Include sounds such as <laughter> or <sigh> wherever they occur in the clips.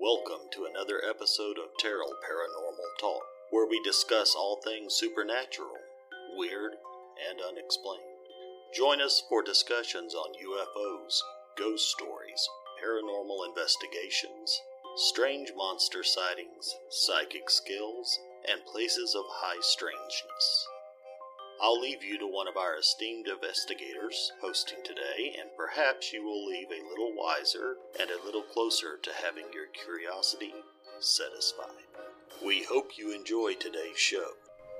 Welcome to another episode of Terrell Paranormal Talk, where we discuss all things supernatural, weird, and unexplained. Join us for discussions on UFOs, ghost stories, paranormal investigations, strange monster sightings, psychic skills, and places of high strangeness. I'll leave you to one of our esteemed investigators hosting today, and perhaps you will leave a little wiser and a little closer to having your curiosity satisfied. We hope you enjoy today's show.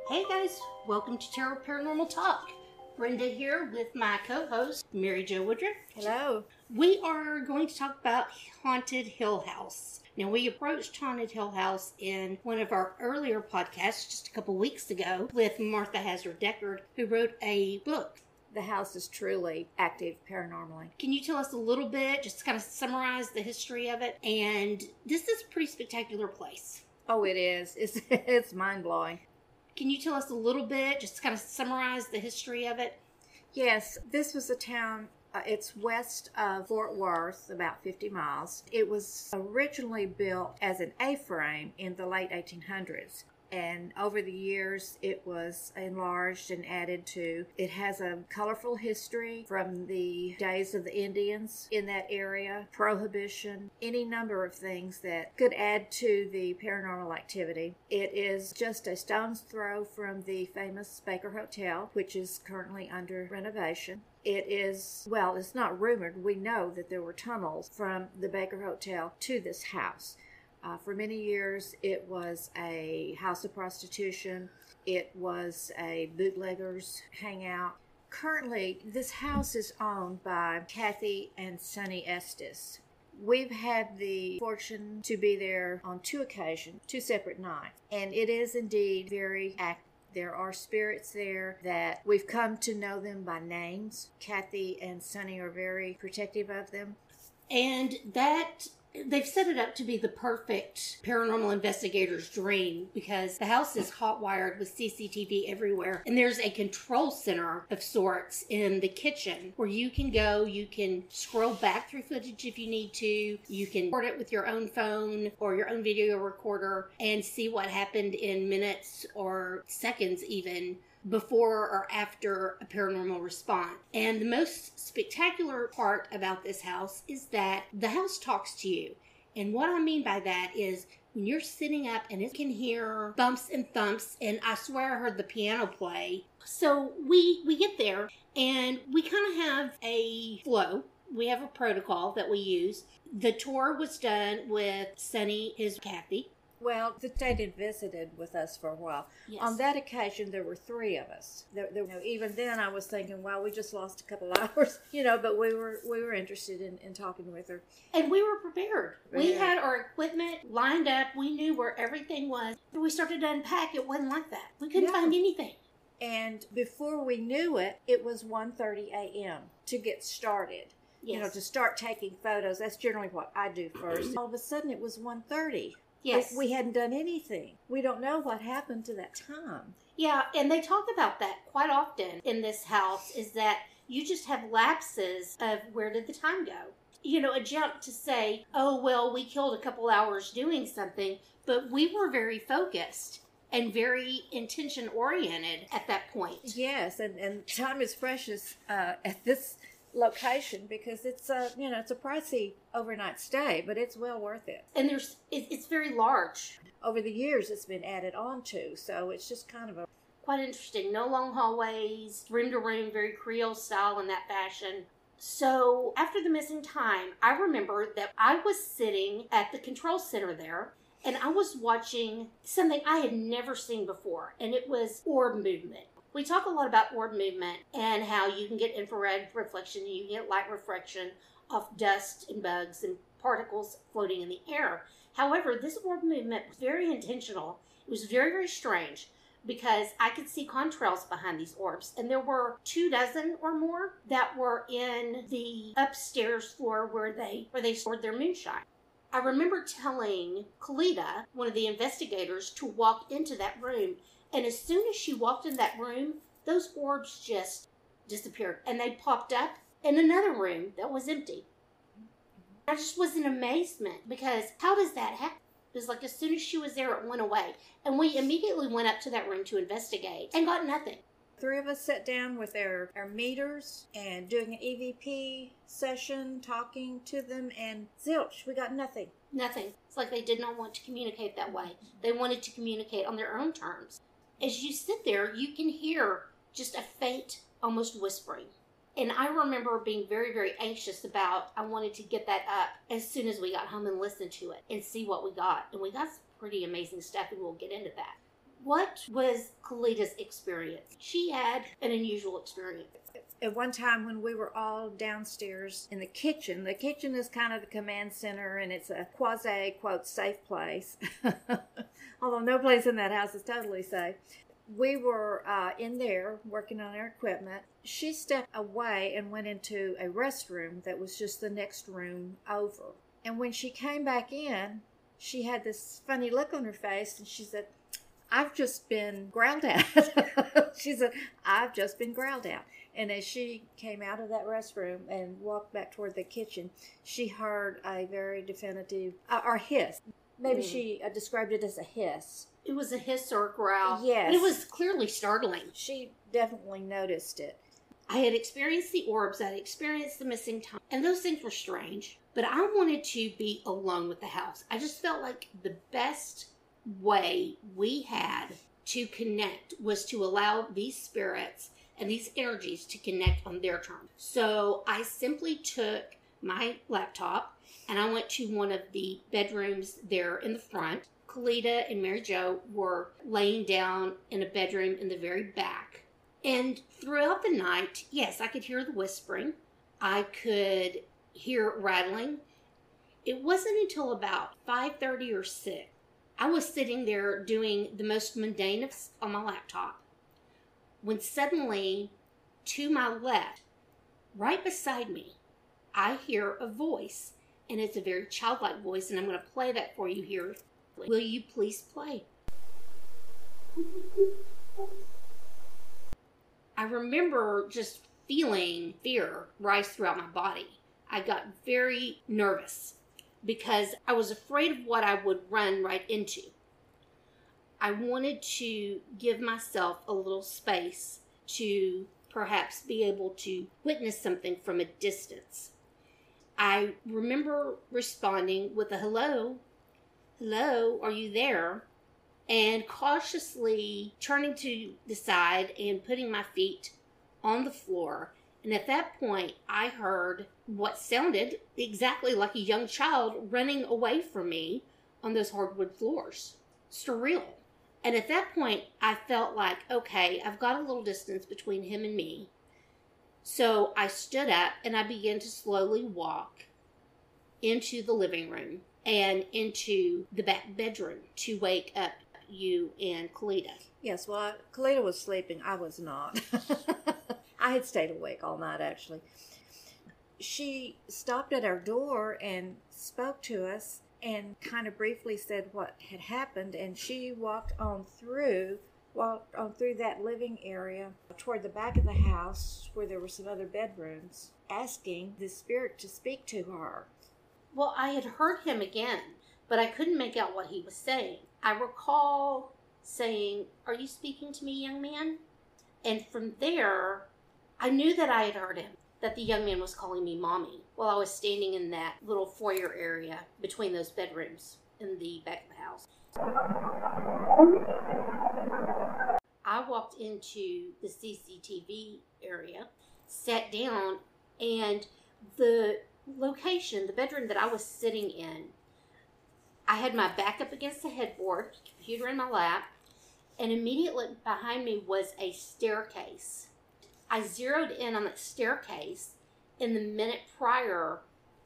Hey guys, welcome to Terrell Paranormal Talk. Brenda here with my co host, Mary Jo Woodruff. Hello. We are going to talk about Haunted Hill House. Now, we approached Haunted Hill House in one of our earlier podcasts just a couple weeks ago with Martha Hazard Deckard, who wrote a book. The house is truly active paranormally. Can you tell us a little bit, just to kind of summarize the history of it? And this is a pretty spectacular place. Oh, it is. <laughs> It's it's mind blowing. Can you tell us a little bit, just to kind of summarize the history of it? Yes, this was a town. Uh, it's west of Fort Worth, about 50 miles. It was originally built as an A-frame in the late 1800s. And over the years, it was enlarged and added to. It has a colorful history from the days of the Indians in that area, prohibition, any number of things that could add to the paranormal activity. It is just a stone's throw from the famous Baker Hotel, which is currently under renovation. It is, well, it's not rumored. We know that there were tunnels from the Baker Hotel to this house. Uh, for many years, it was a house of prostitution. It was a bootleggers hangout. Currently, this house is owned by Kathy and Sonny Estes. We've had the fortune to be there on two occasions, two separate nights, and it is indeed very active. There are spirits there that we've come to know them by names. Kathy and Sonny are very protective of them. And that they've set it up to be the perfect paranormal investigator's dream because the house is hot wired with CCTV everywhere. And there's a control center of sorts in the kitchen where you can go, you can scroll back through footage if you need to, you can record it with your own phone or your own video recorder and see what happened in minutes or seconds even before or after a paranormal response. And the most spectacular part about this house is that the house talks to you. And what I mean by that is when you're sitting up and it can hear bumps and thumps and I swear I heard the piano play. So we we get there and we kind of have a flow. We have a protocol that we use. The tour was done with Sonny, his Kathy, well, the state had visited with us for a while. Yes. On that occasion, there were three of us. There, there, you know, even then, I was thinking, "Well, we just lost a couple <laughs> hours," you know. But we were we were interested in, in talking with her, and we were prepared. We had our equipment lined up. We knew where everything was. When we started to unpack. It wasn't like that. We couldn't Yeah. find anything. and before we knew it, it was 1.30 a.m. to get started. You know, to start taking photos. That's generally what I do first. <clears throat> All of a sudden, it was 1.30. yes. We, we hadn't done anything. We don't know what happened to that time. Yeah, and they talk about that quite often in this house is that you just have lapses of where did the time go? You know, a jump to say, oh, well, we killed a couple hours doing something, but we were very focused and very intention oriented at that point. Yes, and, and time is precious uh, at this location because it's a you know it's a pricey overnight stay, but it's well worth it. And there's, it's very large. Over the years, it's been added on to, so it's just kind of a Quite interesting. No long hallways, room to room, very Creole style in that fashion. So, after the missing time, I remember that I was sitting at the control center there and I was watching something I had never seen before, and it was orb movement. We talk a lot about orb movement and how you can get infrared reflection, you get light reflection off dust and bugs and particles floating in the air. However, this orb movement was very intentional. It was very, very strange because I could see contrails behind these orbs, and there were two dozen or more that were in the upstairs floor where they where they stored their moonshine. I remember telling Kalita, one of the investigators, to walk into that room, and as soon as she walked in that room, those orbs just disappeared, and they popped up in another room that was empty. I just was in amazement because how does that happen? It was like as soon as she was there, it went away. And we immediately went up to that room to investigate and got nothing. Three of us sat down with our, our meters and doing an EVP session, talking to them, and zilch, we got nothing. Nothing. It's like they did not want to communicate that way. They wanted to communicate on their own terms. As you sit there, you can hear just a faint, almost whispering. And I remember being very, very anxious about, I wanted to get that up as soon as we got home and listen to it and see what we got. And we got some pretty amazing stuff, and we'll get into that. What was Kalita's experience? She had an unusual experience. At one time, when we were all downstairs in the kitchen, the kitchen is kind of the command center and it's a quasi, quote, safe place. <laughs> Although no place in that house is totally safe. We were uh, in there working on our equipment. She stepped away and went into a restroom that was just the next room over. And when she came back in, she had this funny look on her face and she said, I've just been growled at. <laughs> she said, I've just been growled at. And as she came out of that restroom and walked back toward the kitchen, she heard a very definitive, uh, or hiss. Maybe Mm. she uh, described it as a hiss. It was a hiss or a growl. Yes. It was clearly startling. She definitely noticed it. I had experienced the orbs, I had experienced the missing time, and those things were strange. But I wanted to be alone with the house. I just felt like the best way we had to connect was to allow these spirits and these energies to connect on their terms. So I simply took my laptop and I went to one of the bedrooms there in the front. Kalita and Mary Jo were laying down in a bedroom in the very back. And throughout the night, yes, I could hear the whispering. I could hear it rattling. It wasn't until about 5:30 or 6 I was sitting there doing the most mundane of on my laptop when suddenly to my left, right beside me, I hear a voice and it's a very childlike voice and I'm going to play that for you here. Will you please play? I remember just feeling fear rise throughout my body. I got very nervous because I was afraid of what I would run right into. I wanted to give myself a little space to perhaps be able to witness something from a distance. I remember responding with a hello, hello, are you there? And cautiously turning to the side and putting my feet on the floor. And at that point, I heard what sounded exactly like a young child running away from me on those hardwood floors. Surreal. And at that point, I felt like, okay, I've got a little distance between him and me. So I stood up and I began to slowly walk into the living room and into the back bedroom to wake up you and Kalita. Yes, well, Kalita was sleeping. I was not. <laughs> I had stayed awake all night, actually. She stopped at our door and spoke to us and kind of briefly said what had happened. And she walked on through, walked on oh, through that living area toward the back of the house where there were some other bedrooms, asking the spirit to speak to her. Well, I had heard him again, but I couldn't make out what he was saying. I recall saying, Are you speaking to me, young man? And from there, I knew that I had heard him, that the young man was calling me mommy while I was standing in that little foyer area between those bedrooms in the back of the house. I walked into the CCTV area, sat down, and the location, the bedroom that I was sitting in, I had my back up against the headboard, computer in my lap, and immediately behind me was a staircase. I zeroed in on that staircase in the minute prior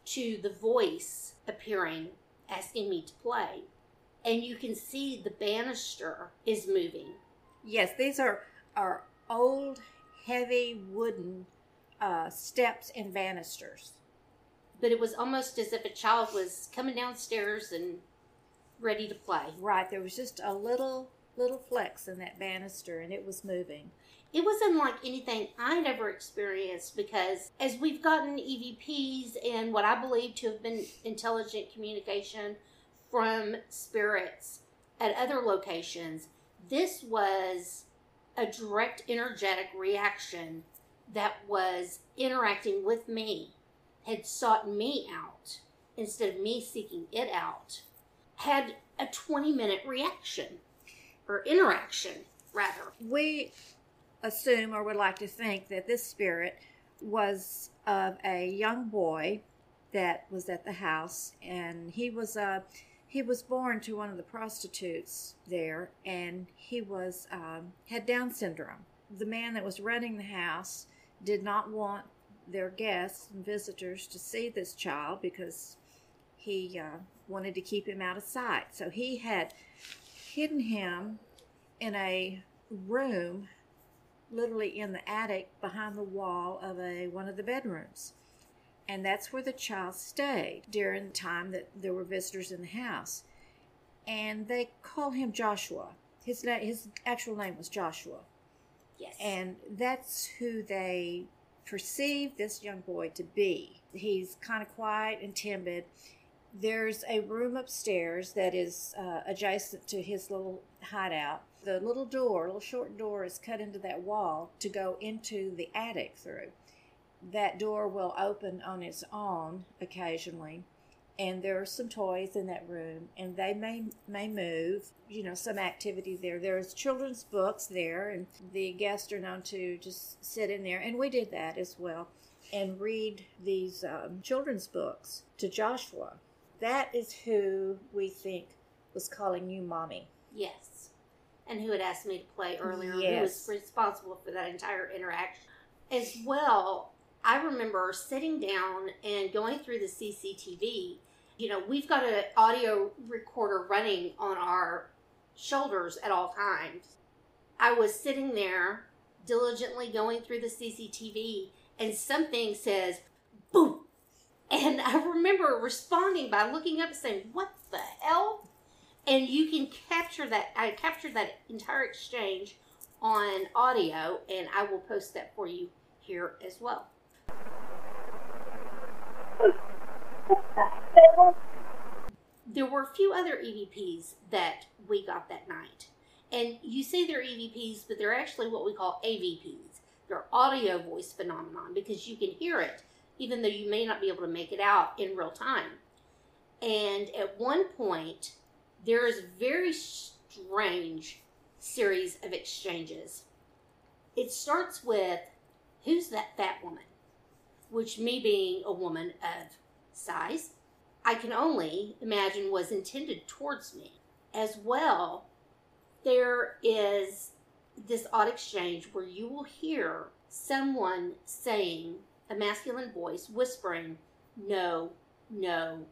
to the voice appearing, asking me to play. And you can see the banister is moving. Yes, these are, are old, heavy wooden uh, steps and banisters. But it was almost as if a child was coming downstairs and ready to play. Right, there was just a little little flex in that banister and it was moving. It was unlike anything I'd ever experienced because as we've gotten EVPs and what I believe to have been intelligent communication from spirits at other locations, this was a direct energetic reaction that was interacting with me, had sought me out instead of me seeking it out, had a 20 minute reaction or interaction, rather. We assume or would like to think that this spirit was of a young boy that was at the house and he was uh, he was born to one of the prostitutes there and he was um, had down syndrome the man that was running the house did not want their guests and visitors to see this child because he uh, wanted to keep him out of sight so he had hidden him in a room literally in the attic behind the wall of a one of the bedrooms. And that's where the child stayed during the time that there were visitors in the house. And they call him Joshua. His na- his actual name was Joshua. Yes. And that's who they perceive this young boy to be. He's kind of quiet and timid. There's a room upstairs that is uh, adjacent to his little hideout. The little door, little short door, is cut into that wall to go into the attic through. That door will open on its own occasionally, and there are some toys in that room, and they may may move. You know, some activity there. There's children's books there, and the guests are known to just sit in there, and we did that as well, and read these um, children's books to Joshua. That is who we think was calling you mommy. Yes. And who had asked me to play earlier, who Yes. was responsible for that entire interaction. As well, I remember sitting down and going through the CCTV. You know, we've got an audio recorder running on our shoulders at all times. I was sitting there diligently going through the CCTV, and something says, boom. And I remember responding by looking up and saying, What the hell? and you can capture that i captured that entire exchange on audio and i will post that for you here as well there were a few other evps that we got that night and you say they're evps but they're actually what we call avps they're audio voice phenomenon because you can hear it even though you may not be able to make it out in real time and at one point there is a very strange series of exchanges. It starts with, Who's that fat woman? Which, me being a woman of size, I can only imagine was intended towards me. As well, there is this odd exchange where you will hear someone saying, a masculine voice whispering, No, no,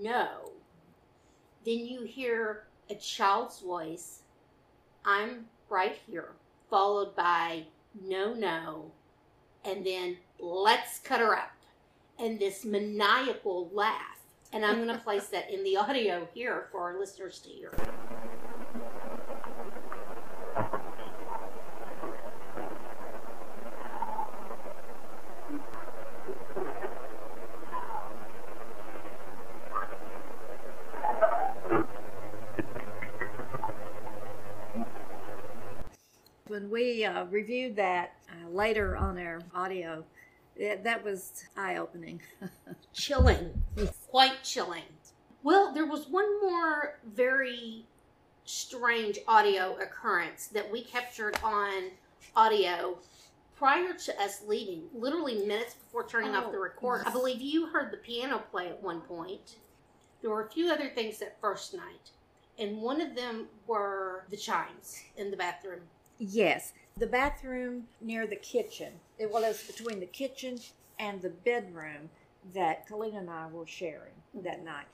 no then you hear a child's voice, I'm right here, followed by no, no, and then let's cut her up. And this maniacal laugh. And I'm going to place that in the audio here for our listeners to hear. When we uh, reviewed that later on our audio, it, that was eye opening. <laughs> chilling, quite chilling. Well, there was one more very strange audio occurrence that we captured on audio prior to us leaving, literally minutes before turning off Oh, the recorder. I believe you heard the piano play at one point. There were a few other things that first night, and one of them were the chimes in the bathroom. Yes, the bathroom near the kitchen. It well, it was between the kitchen and the bedroom that Kalita and I were sharing that night.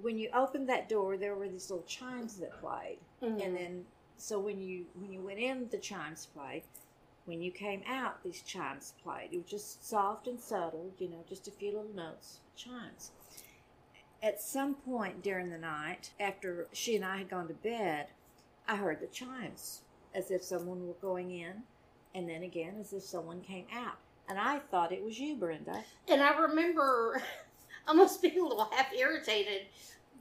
When you opened that door, there were these little chimes that played, Mhm. and then so when you when you went in, the chimes played. When you came out, these chimes played. It was just soft and subtle, you know, just a few little notes, chimes. At some point during the night, after she and I had gone to bed, I heard the chimes as if someone were going in and then again as if someone came out. And I thought it was you, Brenda. And I remember <laughs> almost being a little half irritated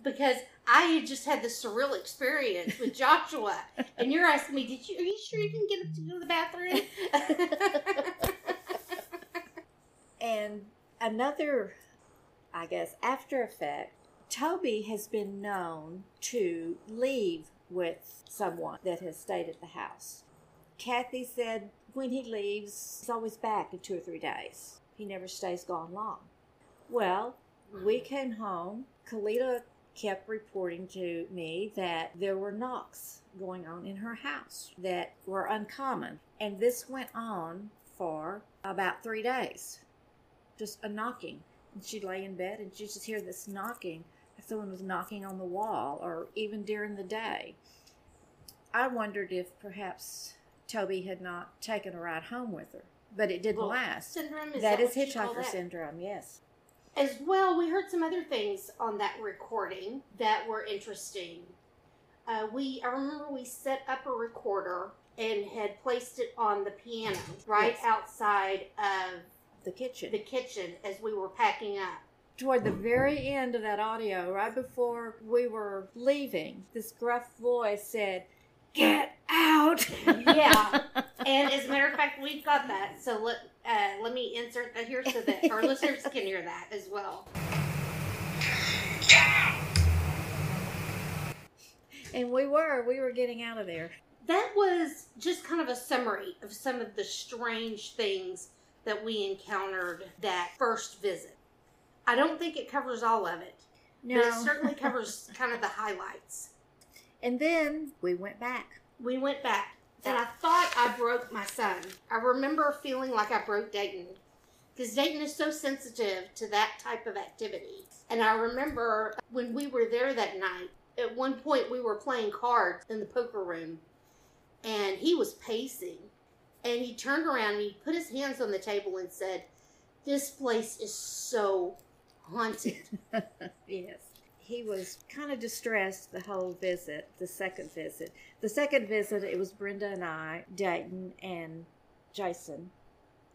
because I had just had this surreal experience with <laughs> Joshua, and you're asking me, "Did you? Are you sure you didn't get up to go to the bathroom?" <laughs> And another, I guess, after effect, Toby has been known to leave with someone that has stayed at the house. Kathy said when he leaves, he's always back in two or three days. He never stays gone long. Well, we came home. Kalita kept reporting to me that there were knocks going on in her house that were uncommon. And this went on for about three days. Just a knocking. And she'd lay in bed and she'd just hear this knocking, like someone was knocking on the wall, or even during the day. I wondered if perhaps Toby had not taken a ride home with her, but it didn't Well, last. syndrome is that that is what you call hitchhiker that? syndrome, yes. As well, we heard some other things on that recording that were interesting. Uh, we, I remember we set up a recorder and had placed it on the piano right Yes. outside of The kitchen. the kitchen as we were packing up. Toward the very end of that audio, right before we were leaving, this gruff voice said, Get out! <laughs> Yeah. <laughs> And as a matter of fact, we've got that. So let uh, let me insert that here so that our listeners can hear that as well. and we were, we were getting out of there. That was just kind of a summary of some of the strange things that we encountered that first visit. I don't think it covers all of it, No. but it certainly <laughs> covers kind of the highlights. and then we went back. We went back, and I thought I broke my son. I remember feeling like I broke Dayton because Dayton is so sensitive to that type of activity. And I remember when we were there that night, at one point we were playing cards in the poker room, and he was pacing. And he turned around and he put his hands on the table and said, This place is so haunted. <laughs> yes. He was kind of distressed the whole visit, the second visit. The second visit, it was Brenda and I, Dayton, and Jason.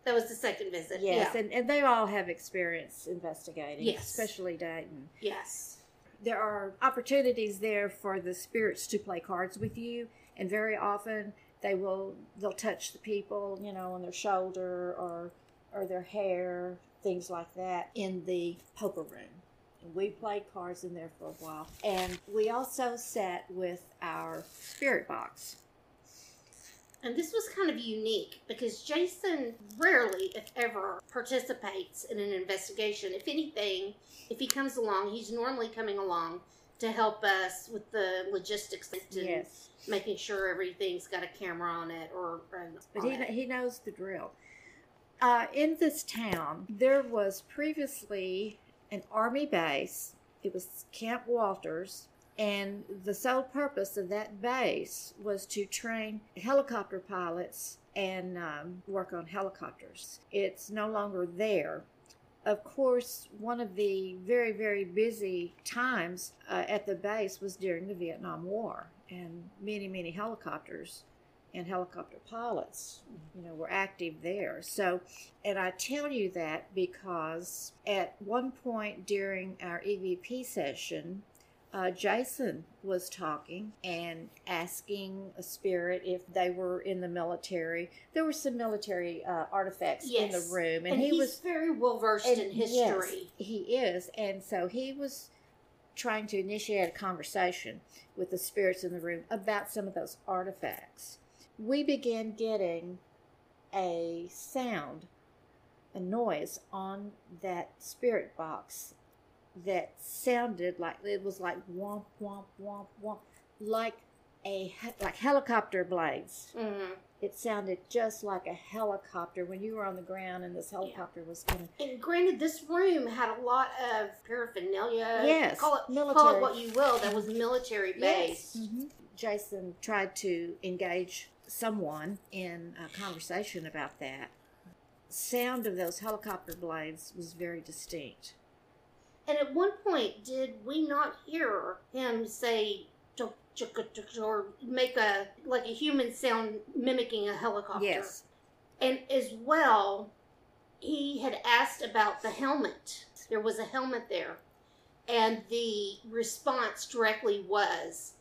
that was the second visit. Yes, Yeah. and, and they all have experience investigating, Yes. especially Dayton. yes. There are opportunities there for the spirits to play cards with you, and very often they will they'll touch the people, you know, on their shoulder or or their hair, things like that, in the poker room. And we played cards in there for a while, and we also sat with our spirit box. And this was kind of unique because Jason rarely, if ever, participates in an investigation. If anything, if he comes along, he's normally coming along to help us with the logistics and Yes, making sure everything's got a camera on it or. or but he it. he knows the drill. Uh, in this town, there was previously an army base. It was Camp Wolters, and the sole purpose of that base was to train helicopter pilots and um, work on helicopters. It's no longer there. Of course, one of the very, very busy times uh, at the base was during the Vietnam War, and many, many helicopters and helicopter pilots, you know, were active there. So, and I tell you that because at one point during our EVP session, uh, Jason was talking and asking a spirit if they were in the military. There were some military uh, artifacts in the room, and, and, he he's was very well versed in yes, history. he is, and so he was trying to initiate a conversation with the spirits in the room about some of those artifacts. We began getting a sound, a noise on that spirit box that sounded like it was like womp womp womp womp, like a like helicopter blades. Mhm. It sounded just like a helicopter when you were on the ground and this helicopter was coming. And granted, this room had a lot of paraphernalia. Yes, call it military. call it what you will. That was military based. hmm Jason tried to engage someone in a conversation about that. Sound of those helicopter blades was very distinct. And at one point, did we not hear him say "Tuk, tuk, tuk, tuk," or make a like a human sound mimicking a helicopter? Yes, And as well, he had asked about the helmet. There was a helmet there. And the response directly was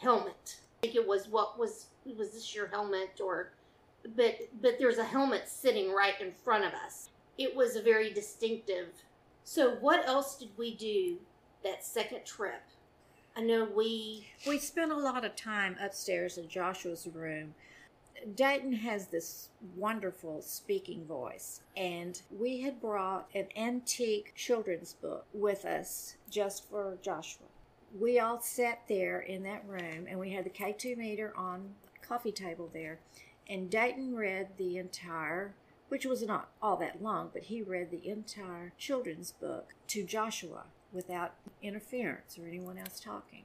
helmet. Think it was what was was this your helmet or but but there's a helmet sitting right in front of us. It was a very distinctive. So what else did we do that second trip? I know we We spent a lot of time upstairs in Joshua's room. Dayton has this wonderful speaking voice, and we had brought an antique children's book with us just for Joshua. We all sat there in that room, and we had the K2 meter on coffee table there, and Dayton read the entire, which was not all that long, but he read the entire children's book to Joshua without interference or anyone else talking.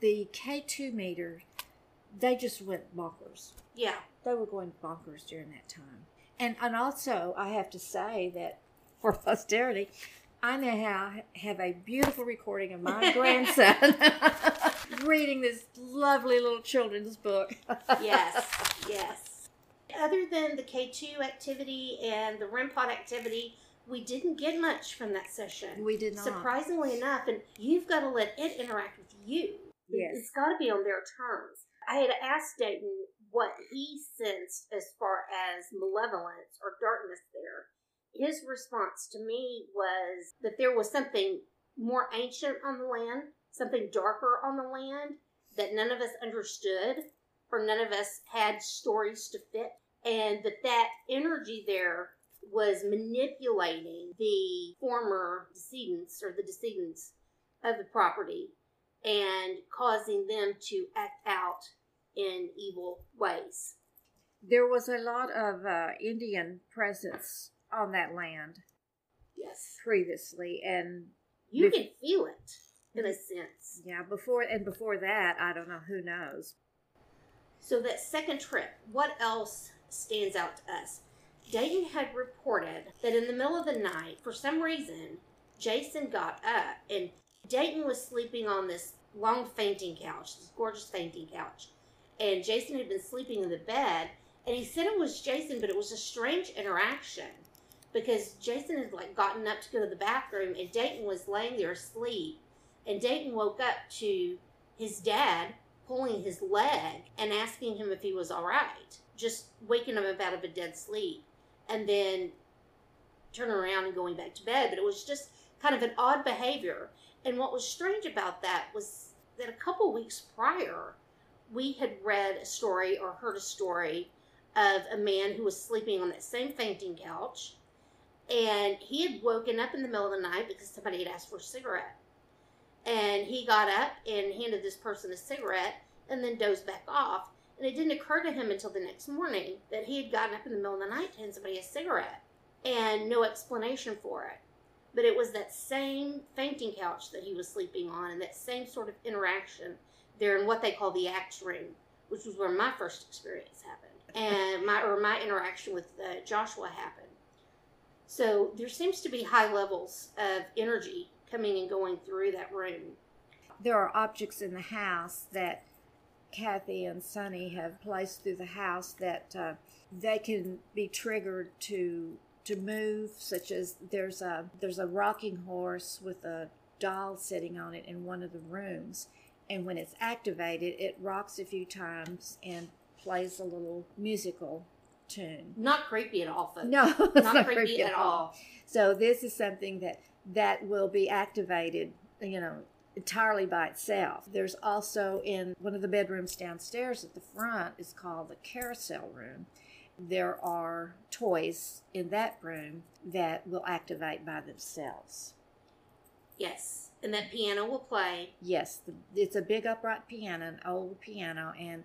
The K2 meter, they just went bonkers. yeah. They were going bonkers during that time. And, and also, I have to say that for posterity, I now have a beautiful recording of my grandson <laughs> reading this lovely little children's book. Yes. <laughs> yes. Other than the K2 activity and the REM pod activity, we didn't get much from that session. We did not. Surprisingly enough, and you've got to let it interact with you. Yes. It's got to be on their terms. I had asked Dayton what he sensed as far as malevolence or darkness there. His response to me was that there was something more ancient on the land, something darker on the land that none of us understood, or none of us had stories to fit, and that that energy there was manipulating the former decedents or the decedents of the property and causing them to act out in evil ways. There was a lot of uh, Indian presence on that land Yes. previously, and You Bef- can feel it in a sense. yeah, before and before that, I don't know who knows. So that second trip, what else stands out to us? Dayton had reported that in the middle of the night, for some reason, Jason got up and Dayton was sleeping on this long fainting couch, this gorgeous fainting couch. And Jason had been sleeping in the bed, and he said it was Jason, but it was a strange interaction because Jason had like gotten up to go to the bathroom, and Dayton was laying there asleep. And Dayton woke up to his dad pulling his leg and asking him if he was all right, just waking him up out of a dead sleep, and then turning around and going back to bed. But it was just kind of an odd behavior. And what was strange about that was that a couple weeks prior, we had read a story or heard a story of a man who was sleeping on that same fainting couch. And he had woken up in the middle of the night because somebody had asked for a cigarette. And he got up and handed this person a cigarette and then dozed back off. And it didn't occur to him until the next morning that he had gotten up in the middle of the night to hand somebody a cigarette and no explanation for it. But it was that same fainting couch that he was sleeping on and that same sort of interaction there in what they call the axe room, which was where my first experience happened. And my or my interaction with uh, Joshua happened. So there seems to be high levels of energy coming and going through that room. There are objects in the house that Kathy and Sonny have placed through the house that uh, they can be triggered to to move, such as there's a there's a rocking horse with a doll sitting on it in one of the rooms, and when it's activated, it rocks a few times and plays a little musical tune. Not creepy at all, folks. No, <laughs> it's not, creepy, at all. So this is something that that will be activated, you know, entirely by itself. There's also in one of the bedrooms downstairs at the front is called the carousel room. There are toys in that room that will activate by themselves. Yes, and that piano will play. Yes, the, it's a big upright piano, an old piano, and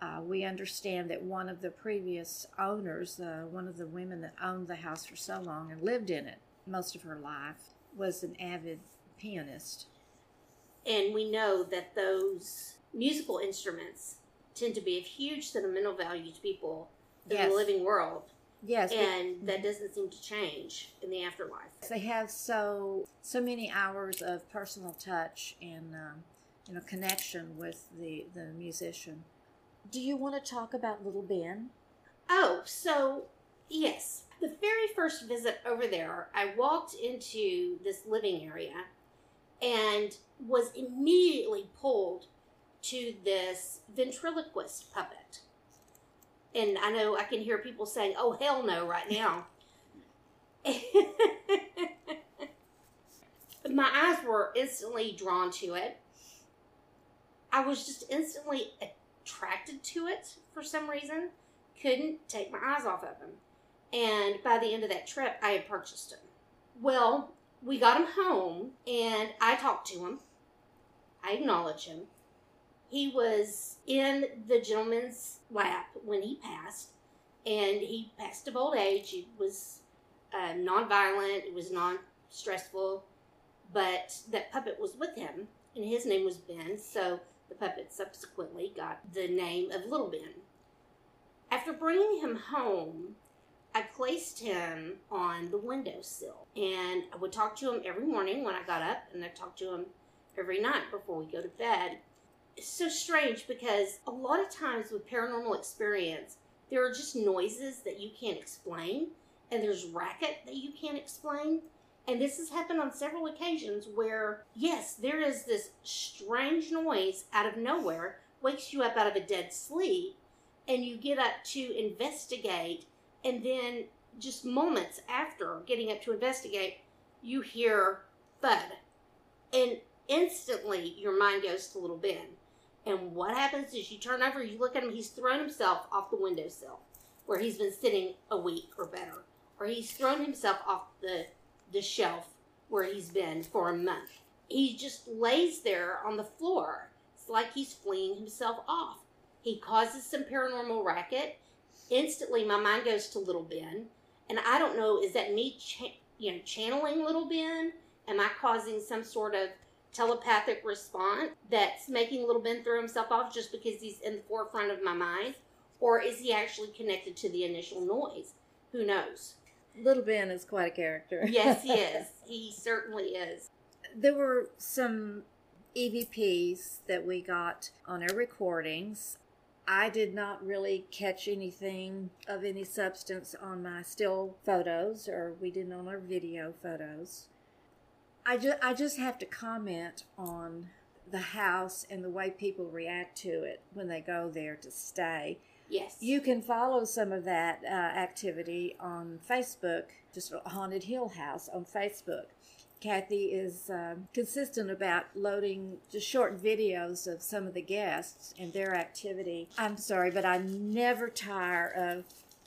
uh, we understand that one of the previous owners, uh, one of the women that owned the house for so long and lived in it most of her life, was an avid pianist. And we know that those musical instruments tend to be of huge sentimental value to people in Yes. the living world. Yes, And that doesn't seem to change in the afterlife. they have so so many hours of personal touch and um, you know connection with the the musician. Do you want to talk about Little Ben? Oh, so yes. The very first visit over there, I walked into this living area and was immediately pulled to this ventriloquist puppet. And I know I can hear people saying, oh, hell no, right now. <laughs> My eyes were instantly drawn to it. I was just instantly attracted to it for some reason. Couldn't take my eyes off of him. And by the end of that trip, I had purchased him. Well, we got him home and I talked to him. I acknowledged him. He was in the gentleman's lap when he passed, and he passed of old age. He was uh, non-violent. It was non-stressful, but that puppet was with him, and his name was Ben. So the puppet subsequently got the name of Little Ben. After bringing him home, I placed him on the windowsill, and I would talk to him every morning when I got up, and I talked to him every night before we go to bed. It's so strange because a lot of times with paranormal experience, there are just noises that you can't explain, and there's racket that you can't explain. And this has happened on several occasions where, yes, there is this strange noise out of nowhere, wakes you up out of a dead sleep, and you get up to investigate, and then just moments after getting up to investigate, you hear thud. And instantly your mind goes to little Ben. And what happens is you turn over, you look at him, he's thrown himself off the windowsill where he's been sitting a week or better. Or he's thrown himself off the, the shelf where he's been for a month. He just lays there on the floor. It's like he's fleeing himself off. He causes some paranormal racket. Instantly, my mind goes to Little Ben. And I don't know, is that me cha- you know, channeling Little Ben? Am I causing some sort of telepathic response that's making Little Ben throw himself off just because he's in the forefront of my mind? Or is he actually connected to the initial noise? Who knows? Little Ben is quite a character. <laughs> Yes, he is. <laughs> he certainly is. There were some EVPs that we got on our recordings. I did not really catch anything of any substance on my still photos, or we didn't on our video photos. I just, I just have to comment on the house and the way people react to it when they go there to stay. Yes. You can follow some of that uh, activity on Facebook, just Haunted Hill House on Facebook. Kathy is um, consistent about loading just short videos of some of the guests and their activity. I'm sorry, but I never tire of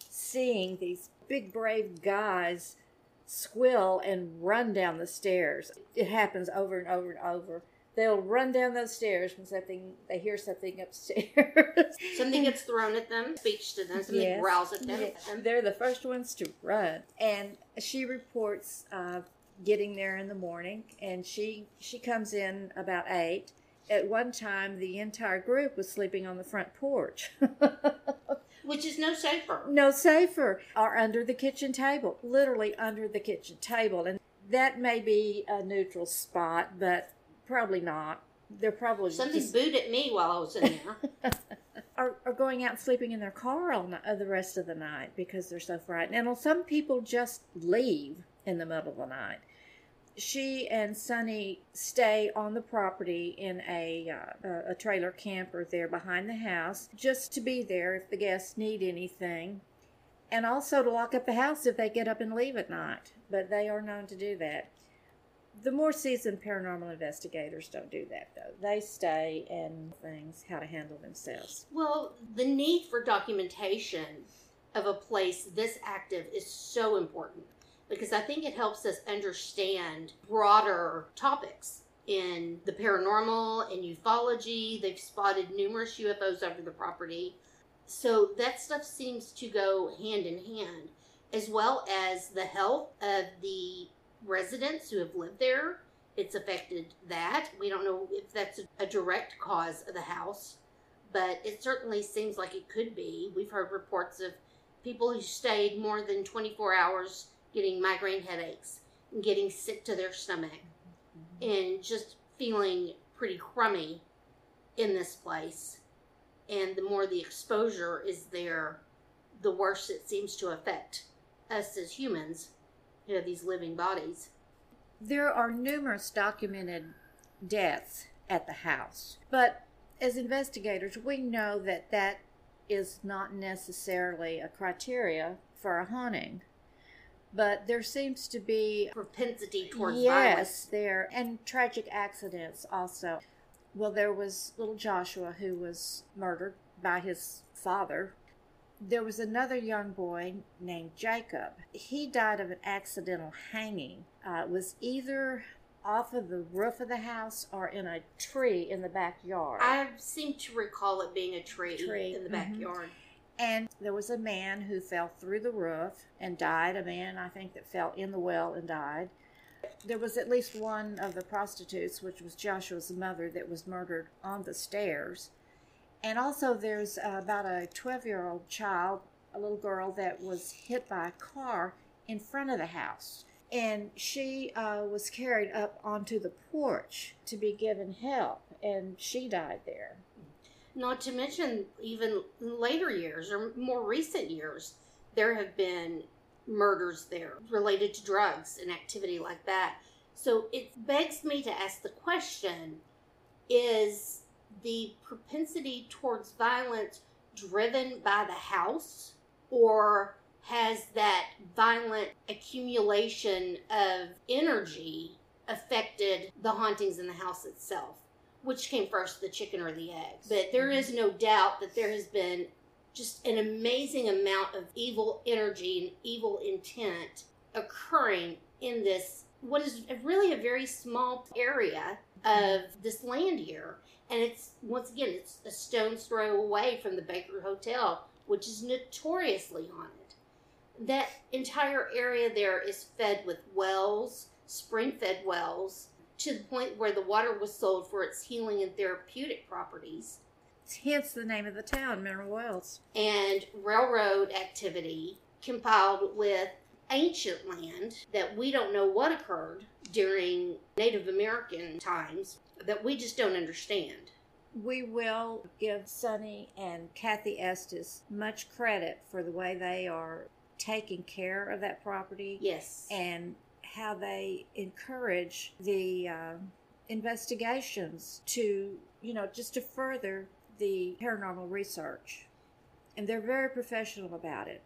seeing these big, brave guys squill and run down the stairs. It happens over and over and over. They'll run down those stairs when something they hear something upstairs. <laughs> Something gets thrown at them, speaks to them, something Yes. growls at them. Yes. and They're the first ones to run. And she reports uh, getting there in the morning, and she she comes in about eight. At one time, the entire group was sleeping on the front porch. <laughs> Which is no safer. no safer, or under the kitchen table, literally under the kitchen table. And that may be a neutral spot, but probably not. They're probably Something just, booed at me while I was in there. <laughs> are, are going out and sleeping in their car all night, uh, the rest of the night because they're so frightened. And some people just leave in the middle of the night. She and Sonny stay on the property in a uh, a- a trailer camper there behind the house, just to be there if the guests need anything, and also to lock up the house if they get up and leave at night. But they are known to do that. The more seasoned paranormal investigators don't do that though. They stay and things how to handle themselves. Well, the need for documentation of a place this active is so important because I think it helps us understand broader topics in the paranormal and ufology. They've spotted numerous UFOs over the property. So that stuff seems to go hand in hand, as well as the health of the residents who have lived there. It's affected that. We don't know if that's a direct cause of the house but it certainly seems like it could be. We've heard reports of people who stayed more than 24 hours getting migraine headaches and getting sick to their stomach mm-hmm. and just feeling pretty crummy in this place. And the more the exposure is there, the worse it seems to affect us as humans, you know, these living bodies. There are numerous documented deaths at the house, but as investigators, we know that that is not necessarily a criteria for a haunting. But there seems to be Propensity towards yes, violence. there and tragic accidents also. Well, there was little Joshua who was murdered by his father. There was another young boy named Jacob. He died of an accidental hanging. Uh, was either off of the roof of the house or in a tree in the backyard. I seem to recall it being a tree, Tree, in the mhm. backyard. And there was a man who fell through the roof and died. A man, I think, that fell in the well and died. There was at least one of the prostitutes, which was Joshua's mother, that was murdered on the stairs. And also, there's about a 12 year old child, a little girl, that was hit by a car in front of the house. And she uh, was carried up onto the porch to be given help, and she died there. Not to mention, even later years or more recent years, there have been murders there related to drugs and activity like that. So it begs me to ask the question is the propensity towards violence driven by the house, or has that violent accumulation of energy affected the hauntings in the house itself? which came first, the chicken or the egg? But there is no doubt that there has been just an amazing amount of evil energy and evil intent occurring in this, what is really a very small area of this land here. And it's, once again, it's a stone's throw away from the Baker Hotel, which is notoriously haunted. That entire area there is fed with wells, spring fed wells, to the point where the water was sold for its healing and therapeutic properties Hence the name of the town, Mineral Wells. and railroad activity compiled with ancient land that we don't know what occurred during Native American times that we just don't understand. We will give Sonny and Kathy Estes much credit for the way they are taking care of that property Yes. and how they encourage the uh, investigations to, you know, just to further the paranormal research. And they're very professional about it.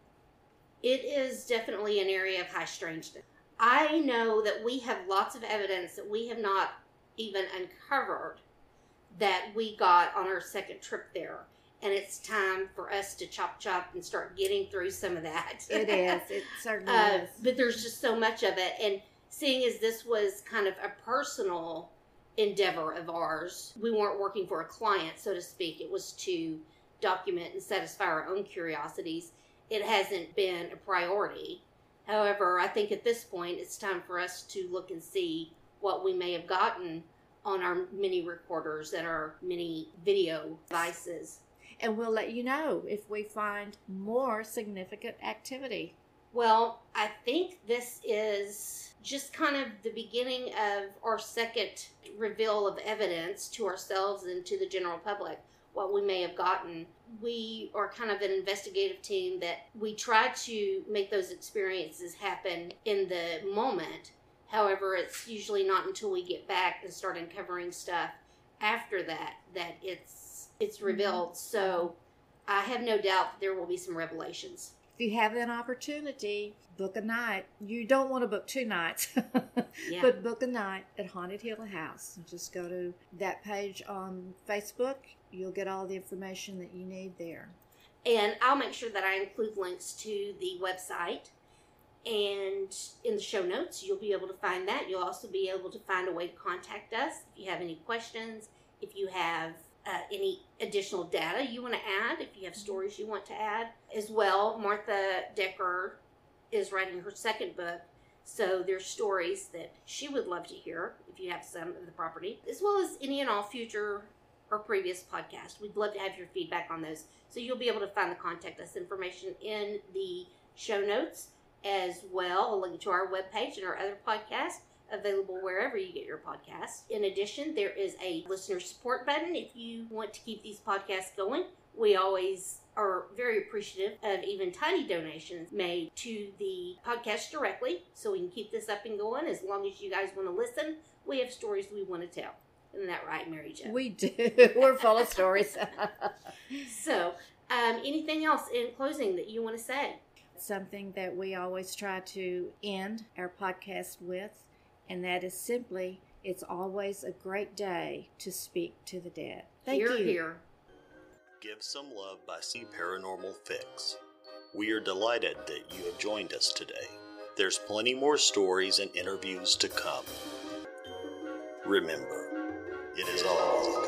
It is definitely an area of high strangeness. I know that we have lots of evidence that we have not even uncovered that we got on our second trip there. And it's time for us to chop chop and start getting through some of that. It is. It <laughs> certainly Uh, is. but there's just so much of it. And seeing as this was kind of a personal endeavor of ours, we weren't working for a client, so to speak. It was to document and satisfy our own curiosities. It hasn't been a priority. However, I think at this point it's time for us to look and see what we may have gotten on our mini recorders and our mini video devices. And we'll let you know if we find more significant activity. Well, I think this is just kind of the beginning of our second reveal of evidence to ourselves and to the general public, what we may have gotten. We are kind of an investigative team that we try to make those experiences happen in the moment. However, it's usually not until we get back and start uncovering stuff after that that it's it's mm-hmm. revealed. So I have no doubt that there will be some revelations. If you have an opportunity, book a night. You don't want to book two nights, <laughs> Yeah. but book a night at Haunted Hill House. Just go to that page on Facebook. You'll get all the information that you need there. And I'll make sure that I include links to the website. And in the show notes, you'll be able to find that. You'll also be able to find a way to contact us if you have any questions, if you have uh, any additional data you want to add, if you have stories you want to add as well. Martha Decker is writing her second book, so there's stories that she would love to hear if you have some of the property, as well as any and all future or previous podcasts. We'd love to have your feedback on those. So you'll be able to find the contact us information in the show notes as well, a link to our webpage and our other podcasts available wherever you get your podcasts. In addition, there is a listener support button if you want to keep these podcasts going. We always are very appreciative of even tiny donations made to the podcast directly, so we can keep this up and going as long as you guys want to listen. We have stories we want to tell. Isn't that right, Mary Jo? We do. <laughs> We're full of stories. <laughs> so, um, anything else in closing that you want to say? Something that we always try to end our podcast with, and that is simply it's always a great day to speak to the dead. Thank here, you. Here. Give Some Love by C Paranormal Fix. We are delighted that you have joined us today. There's plenty more stories and interviews to come. Remember, it is always a good day